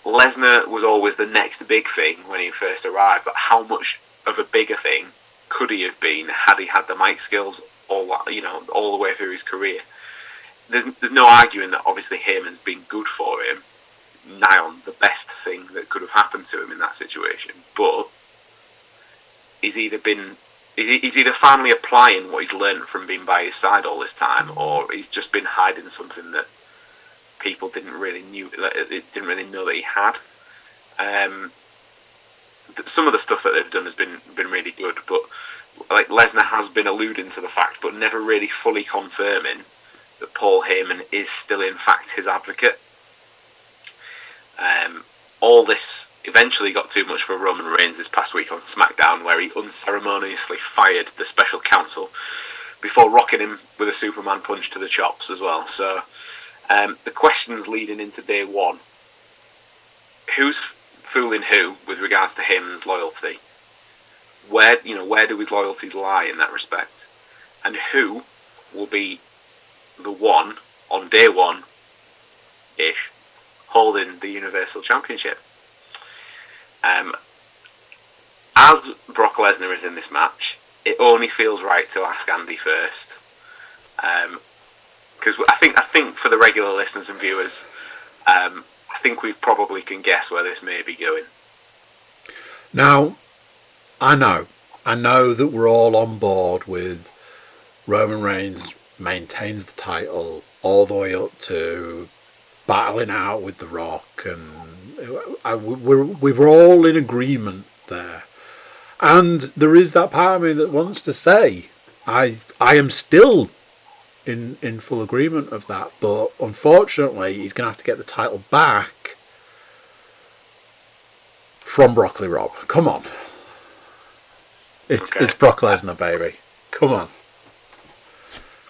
Speaker 3: Lesnar was always the next big thing when he first arrived, but how much of a bigger thing could he have been had he had the mic skills all you know all the way through his career? There's there's no arguing that obviously Heyman's been good for him, nigh on the best thing that could have happened to him in that situation. But he's either been he's he's either finally applying what he's learned from being by his side all this time, or he's just been hiding something that people didn't really knew that didn't really know that he had. Um, some of the stuff that they've done has been been really good, but like Lesnar has been alluding to the fact, but never really fully confirming that Paul Heyman is still in fact his advocate. Um, all this eventually got too much for Roman Reigns this past week on SmackDown, where he unceremoniously fired the special counsel before rocking him with a Superman punch to the chops as well. So um, the questions leading into day one: Who's fooling who with regards to Heyman's loyalty? Where you know where do his loyalties lie in that respect? And who will be the one on day one ish holding the Universal Championship? Um, as Brock Lesnar is in this match, it only feels right to ask Andy first. Um, because I think I think for the regular listeners and viewers, um, I think we probably can guess where this may be going.
Speaker 1: Now, I know, I know that we're all on board with Roman Reigns maintains the title all the way up to battling out with The Rock, and uh, I, we're we were all in agreement there. And there is that part of me that wants to say, I I am still in in full agreement of that. But unfortunately, he's going to have to get the title back from Broccoli Rob. Come on, it's
Speaker 3: Okay.
Speaker 1: it's Brock Lesnar, baby. Come on.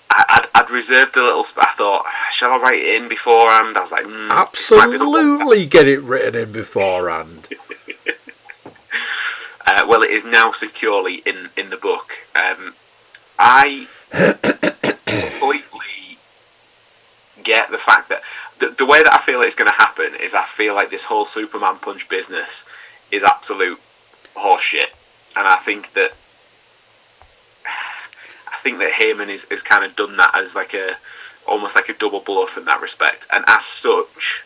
Speaker 3: I, I'd, I'd reserved a little. Sp- I thought, shall I write it in beforehand? I was like, mm, this might be
Speaker 1: Absolutely get it written in beforehand. <laughs>
Speaker 3: Uh, well, it is now securely in, in the book. Um, I <coughs> get the fact that the, the way that I feel it's going to happen is I feel like this whole Superman punch business is absolute horseshit, and I think that <sighs> I think that Heyman is, is kind of done that as like a almost like a double bluff in that respect, and as such,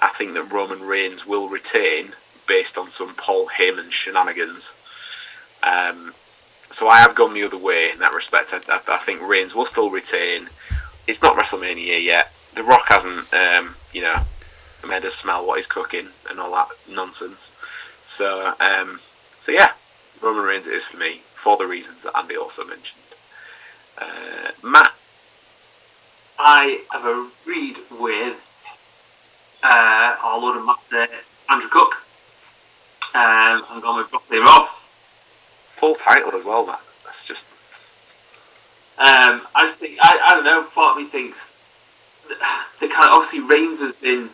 Speaker 3: I think that Roman Reigns will retain based on some Paul Heyman shenanigans. Um, so I have gone the other way in that respect. I, I, I think Reigns will still retain. It's not WrestleMania yet. The Rock hasn't, um, you know, made us smell what he's cooking and all that nonsense. So, um, so yeah, Roman Reigns it is for me for the reasons that Andy also mentioned. Uh, Matt,
Speaker 5: I have agreed with uh, our Lord and Master Andrew Cook. Um, I'm going with Broccoli Rob.
Speaker 3: full title as well, Matt. That's just
Speaker 5: Um, I just think I, I don't know. Part of me thinks <sighs> the kind of obviously Reigns has been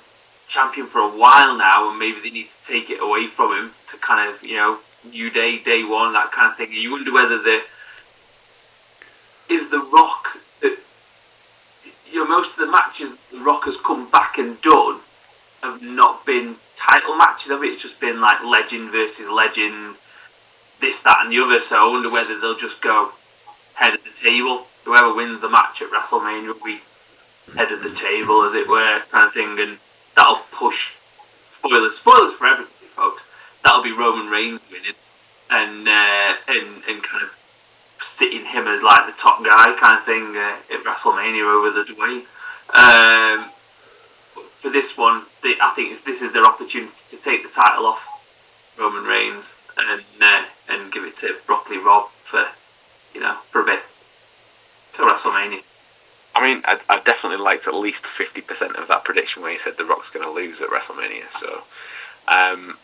Speaker 5: champion for a while now, and maybe they need to take it away from him to kind of you know New Day, Day One, that kind of thing. You wonder whether the is the Rock that you know most of the matches the Rock has come back and done have not been title matches of it. It's just been like legend versus legend, this, that, and the other. So I wonder whether they'll just go head of the table whoever wins the match at WrestleMania will be head of the table, as it were, kind of thing, and that'll push. Spoilers, spoilers for everybody, folks. That'll be Roman Reigns winning, and uh, and and kind of sitting him as like the top guy, kind of thing, uh, at WrestleMania over the Dwayne. Um, for this one, I think this is their opportunity to take the title off Roman Reigns and uh, and give it to Broccoli Rob for you know for a bit to WrestleMania.
Speaker 3: I mean, I'd, I'd definitely liked at least fifty percent of that prediction where you said The Rock's going to lose at WrestleMania. So, um,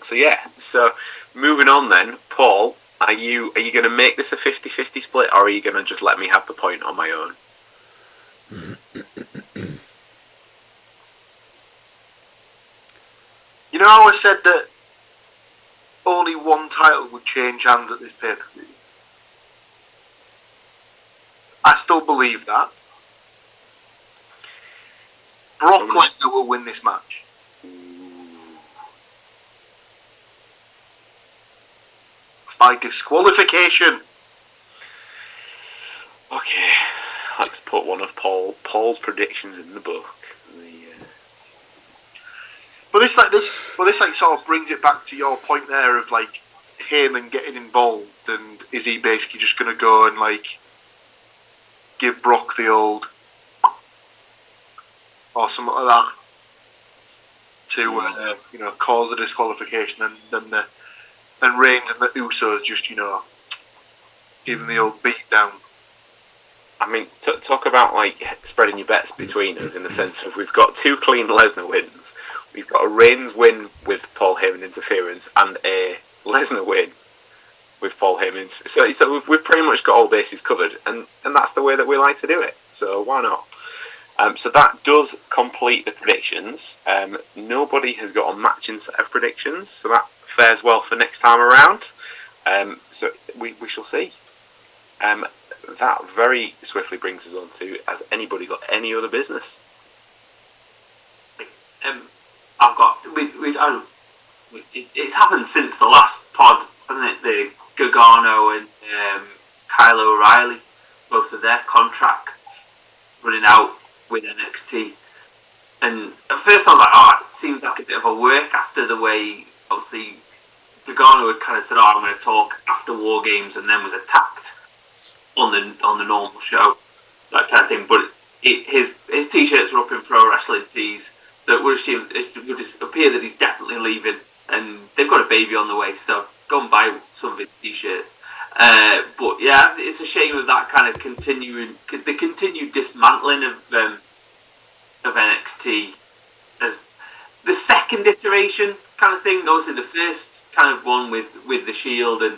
Speaker 3: so yeah. So moving on then, Paul, are you are you going to make this a 50-50 split, or are you going to just let me have the point on my own?
Speaker 4: You know, I always said that only one title would change hands at this pay per view. I still believe that. Brock Lesnar will win this match. By disqualification.
Speaker 3: Okay, let's put one of Paul Paul's predictions in the book. The, uh,
Speaker 4: But this like this well this like sort of brings it back to your point there of like Heyman getting involved and is he basically just gonna go and like give Brock the old or something like that to uh, you know cause the disqualification and then the and Reigns and the Usos just you know him the old beat down.
Speaker 3: I mean, t- talk about like spreading your bets between us in the sense of we've got two clean Lesnar wins, we've got a Reigns win with Paul Heyman interference, and a Lesnar win with Paul Heyman. So, so we've, we've pretty much got all bases covered, and, and that's the way that we like to do it. So why not? Um, so that does complete the predictions. Um, nobody has got a matching set of predictions, so that fares well for next time around. Um, so we, we shall see. Um, that very swiftly brings us on to has anybody got any other business?
Speaker 5: Um, I've got we we I, it, it's happened since the last pod, hasn't it? The Gargano and um, Kyle O'Reilly, both of their contracts running out with NXT. And at first I was like, oh, it seems like a bit of a work after the way, obviously, Gargano had kind of said, oh, I'm going to talk after War Games, and then was attacked on the on the normal show, that kind of thing. But it, his his t-shirts were up in pro wrestling tees that would assume it would appear that he's definitely leaving, and they've got a baby on the way, so go and buy some of his t-shirts. Uh, but yeah, it's a shame of that kind of continuing the continued dismantling of um, of NXT as the second iteration kind of thing. Obviously, the first kind of one with with the Shield and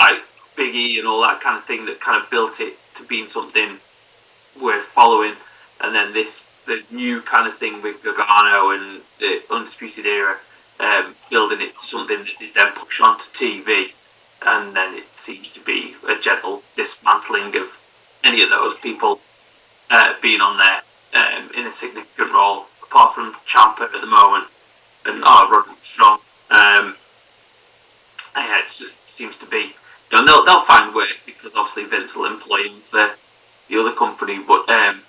Speaker 5: like Big E and all that kind of thing that kind of built it to being something worth following, and then this the new kind of thing with Gargano and the Undisputed Era, um, building it to something that they then push onto TV, and then it seems to be a gentle dismantling of any of those people uh, being on there um, in a significant role, apart from Ciampa at the moment and oh, Roderick Strong. Um, yeah, it just seems to be. You know, they'll they'll find work because obviously Vince will employ him for the other company, but um,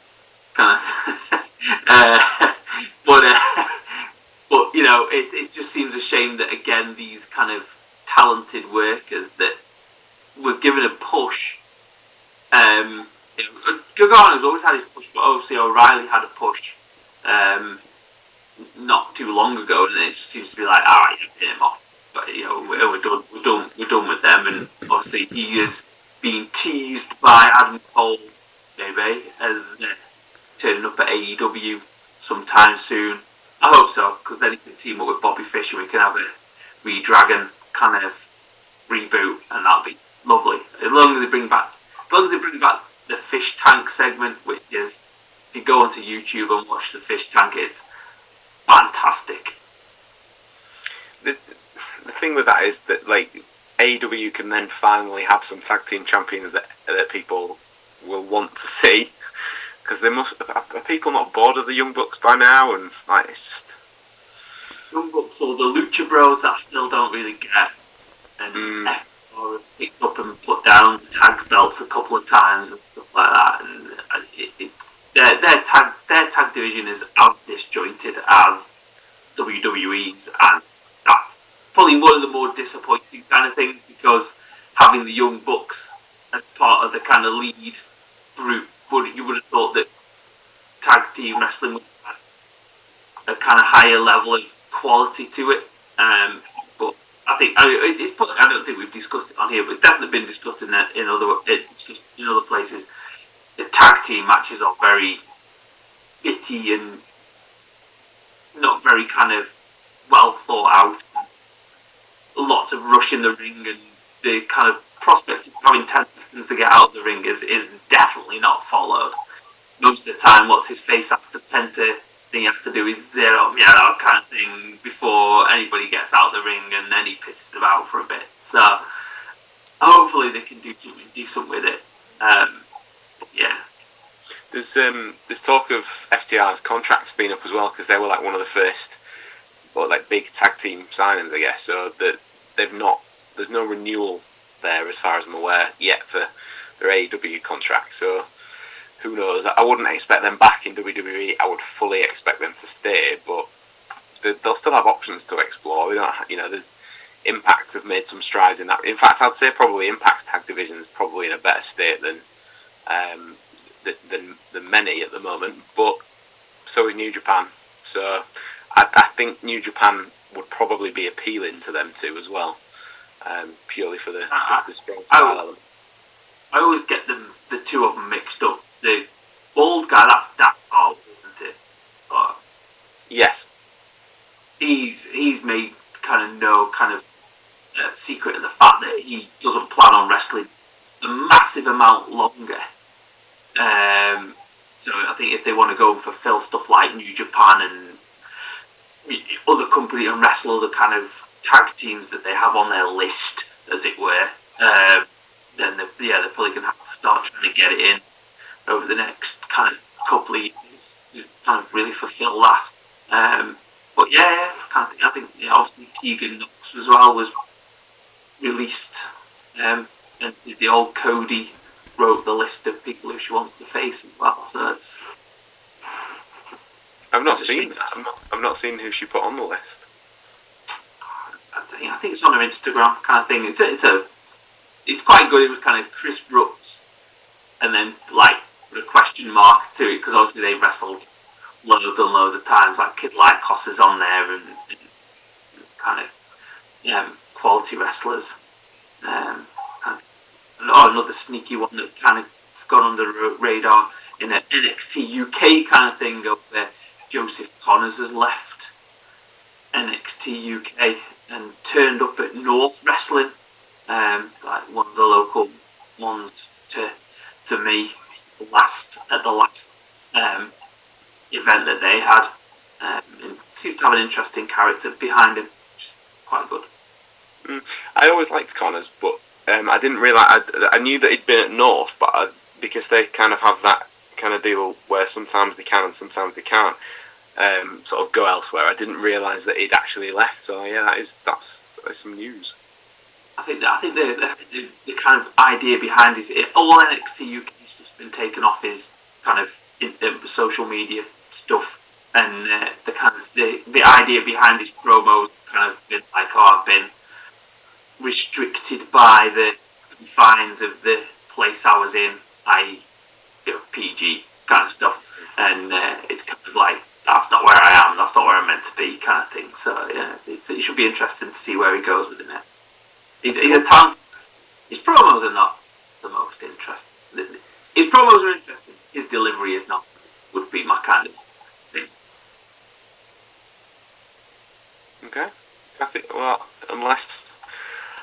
Speaker 5: kind of. <laughs> uh, <laughs> but uh, but you know, it it just seems a shame that again these kind of talented workers that were given a push. Um, Gargano's always had his push, but obviously O'Reilly had a push. Um, not too long ago, and it just seems to be like, all right, pay him off. But you know, we're, we're done, we're done, we're done with them. And obviously, he is being teased by Adam Cole, maybe, as uh, turning up at AEW sometime soon. I hope so, because then he can team up with Bobby Fish, and we can have a re-Dragon kind of reboot, and that'll be lovely. As long as they bring back, as long as they bring back the fish tank segment, which is you go onto YouTube and watch the fish tank, it's fantastic.
Speaker 3: The, the thing with that is that like AEW can then finally have some tag team champions that that people will want to see because they must are people not bored of the Young Bucks by now and like it's just
Speaker 5: Young Bucks or the Lucha Bros that I still don't really get, and
Speaker 3: Mm.
Speaker 5: F- or picked up and put down tag belts a couple of times and stuff like that. And uh, it, it's their, their tag their tag division is as disjointed as WWE's, and that's probably one of the more disappointing kind of things because having the young bucks as part of the kind of lead group, would you would have thought that tag team wrestling would a kind of higher level of quality to it. Um, but I think I, mean, it, it's probably, I don't think we've discussed it on here, but it's definitely been discussed in in other in other places. The tag team matches are very bitty and not very kind of well thought out. Lots of rush in the ring and the kind of prospect of having 10 seconds to get out of the ring is, is definitely not followed. Most of the time, what's his face has to Penta thing he has to do is Cero Miedo kind of thing before anybody gets out of the ring and then he pisses them out for a bit. So hopefully they can do something decent with it. Um, yeah.
Speaker 3: There's um there's talk of FTR's contracts being up as well because they were like one of the first, or like big tag team signings, I guess. So that they've not there's no renewal there as far as I'm aware yet for their AEW contract. So who knows? I wouldn't expect them back in WWE. I would fully expect them to stay, but they'll still have options to explore. You know, there's Impact have made some strides in that. In fact, I'd say probably Impact's tag division is probably in a better state than um, than than many at the moment. But so is New Japan. So I, I think New Japan would probably be appealing to them too as well, um, purely for the,
Speaker 5: I,
Speaker 3: the, the strong style
Speaker 5: I,
Speaker 3: element.
Speaker 5: I always get them the two of them mixed up. The bald guy, that's Dak Ball, isn't it? But
Speaker 3: Yes.
Speaker 5: he's he's made kind of no kind of uh, secret of the fact that he doesn't plan on wrestling a massive amount longer. Um, so I think if they want to go and fulfill stuff like New Japan and other company and wrestle other kind of tag teams that they have on their list, as it were, um, then they're, yeah, they're probably going to have to start trying to get it in over the next kind of couple of years to kind of really fulfill that. Um, but yeah, kind of thing. I think yeah, obviously Tegan Nox as well was released, um, and the old Cody wrote the list of people who she wants to face as well. So it's
Speaker 3: I've not seen. I've not, I've not seen who she put on the list.
Speaker 5: I think, it's on her Instagram kind of thing. It's a, it's a it's quite good. It was kind of Chris Brooks, and then like put a question mark to it because obviously they've wrestled loads and loads of times. Like Kid Lykos is on there, and, and kind of yeah, quality wrestlers. Um, and, oh, another sneaky one that kind of gone under the radar in an NXT UK kind of thing over there. Joseph Connors has left NXT UK and turned up at North Wrestling, um, like one of the local ones to to me. Last at the last um, event that they had, um, and seems to have an interesting character behind him. which is Quite good.
Speaker 3: I always liked Connors, but um, I didn't realise. I, I knew that he'd been at North, but I, because they kind of have that kind of deal where sometimes they can and sometimes they can't um, sort of go elsewhere. I didn't realise that he'd actually left. So yeah, that is that's, that's some news.
Speaker 5: I think I think the, the, the kind of idea behind this, it, all NXT UK has just been taken off his kind of in, uh, social media stuff, and uh, the kind of the, the idea behind his promos kind of been like, oh, I've been restricted by the confines of the place I was in, i.e., you know, PG kind of stuff, and uh, it's kind of like that's not where I am, that's not where I'm meant to be, kind of thing. So yeah, it's, it should be interesting to see where he goes with it. He's, he's a talented. His promos are not the most interesting. His promos are interesting. His delivery is not. Would be my kind of thing.
Speaker 3: Okay. I think well, unless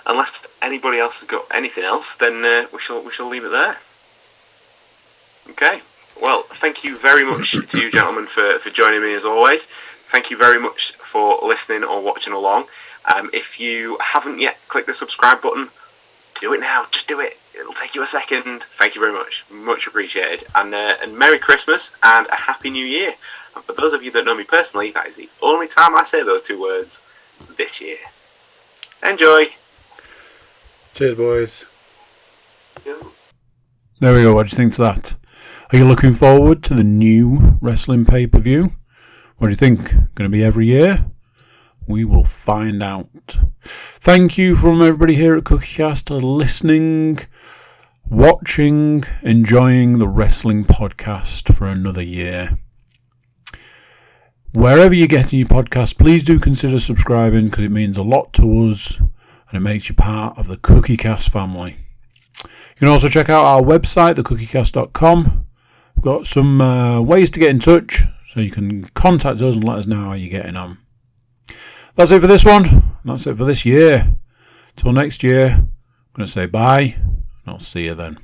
Speaker 3: unless anybody else has got anything else, then uh, we shall we shall leave it there. Okay. Well, thank you very much <laughs> to you gentlemen for, for joining me as always. Thank you very much for listening or watching along. Um, if you haven't yet clicked the subscribe button, do it now. Just do it. It'll take you a second. Thank you very much. Much appreciated. And uh, and Merry Christmas and a Happy New Year. And for those of you that know me personally, that is the only time I say those two words this year. Enjoy.
Speaker 1: Cheers, boys.
Speaker 5: Yeah.
Speaker 1: There we go. What do you think to that? Are you looking forward to the new wrestling pay per view? What do you think? Going to be every year? We will find out. Thank you from everybody here at CookieCast for listening, watching, enjoying the wrestling podcast for another year. Wherever you're getting your podcast, please do consider subscribing because it means a lot to us and it makes you part of the CookieCast family. You can also check out our website, thecookiecast.com. We've got some uh, ways to get in touch, so you can contact us and let us know how you're getting on. That's it for this one. That's it for this year. Till next year, I'm going to say bye, and I'll see you then.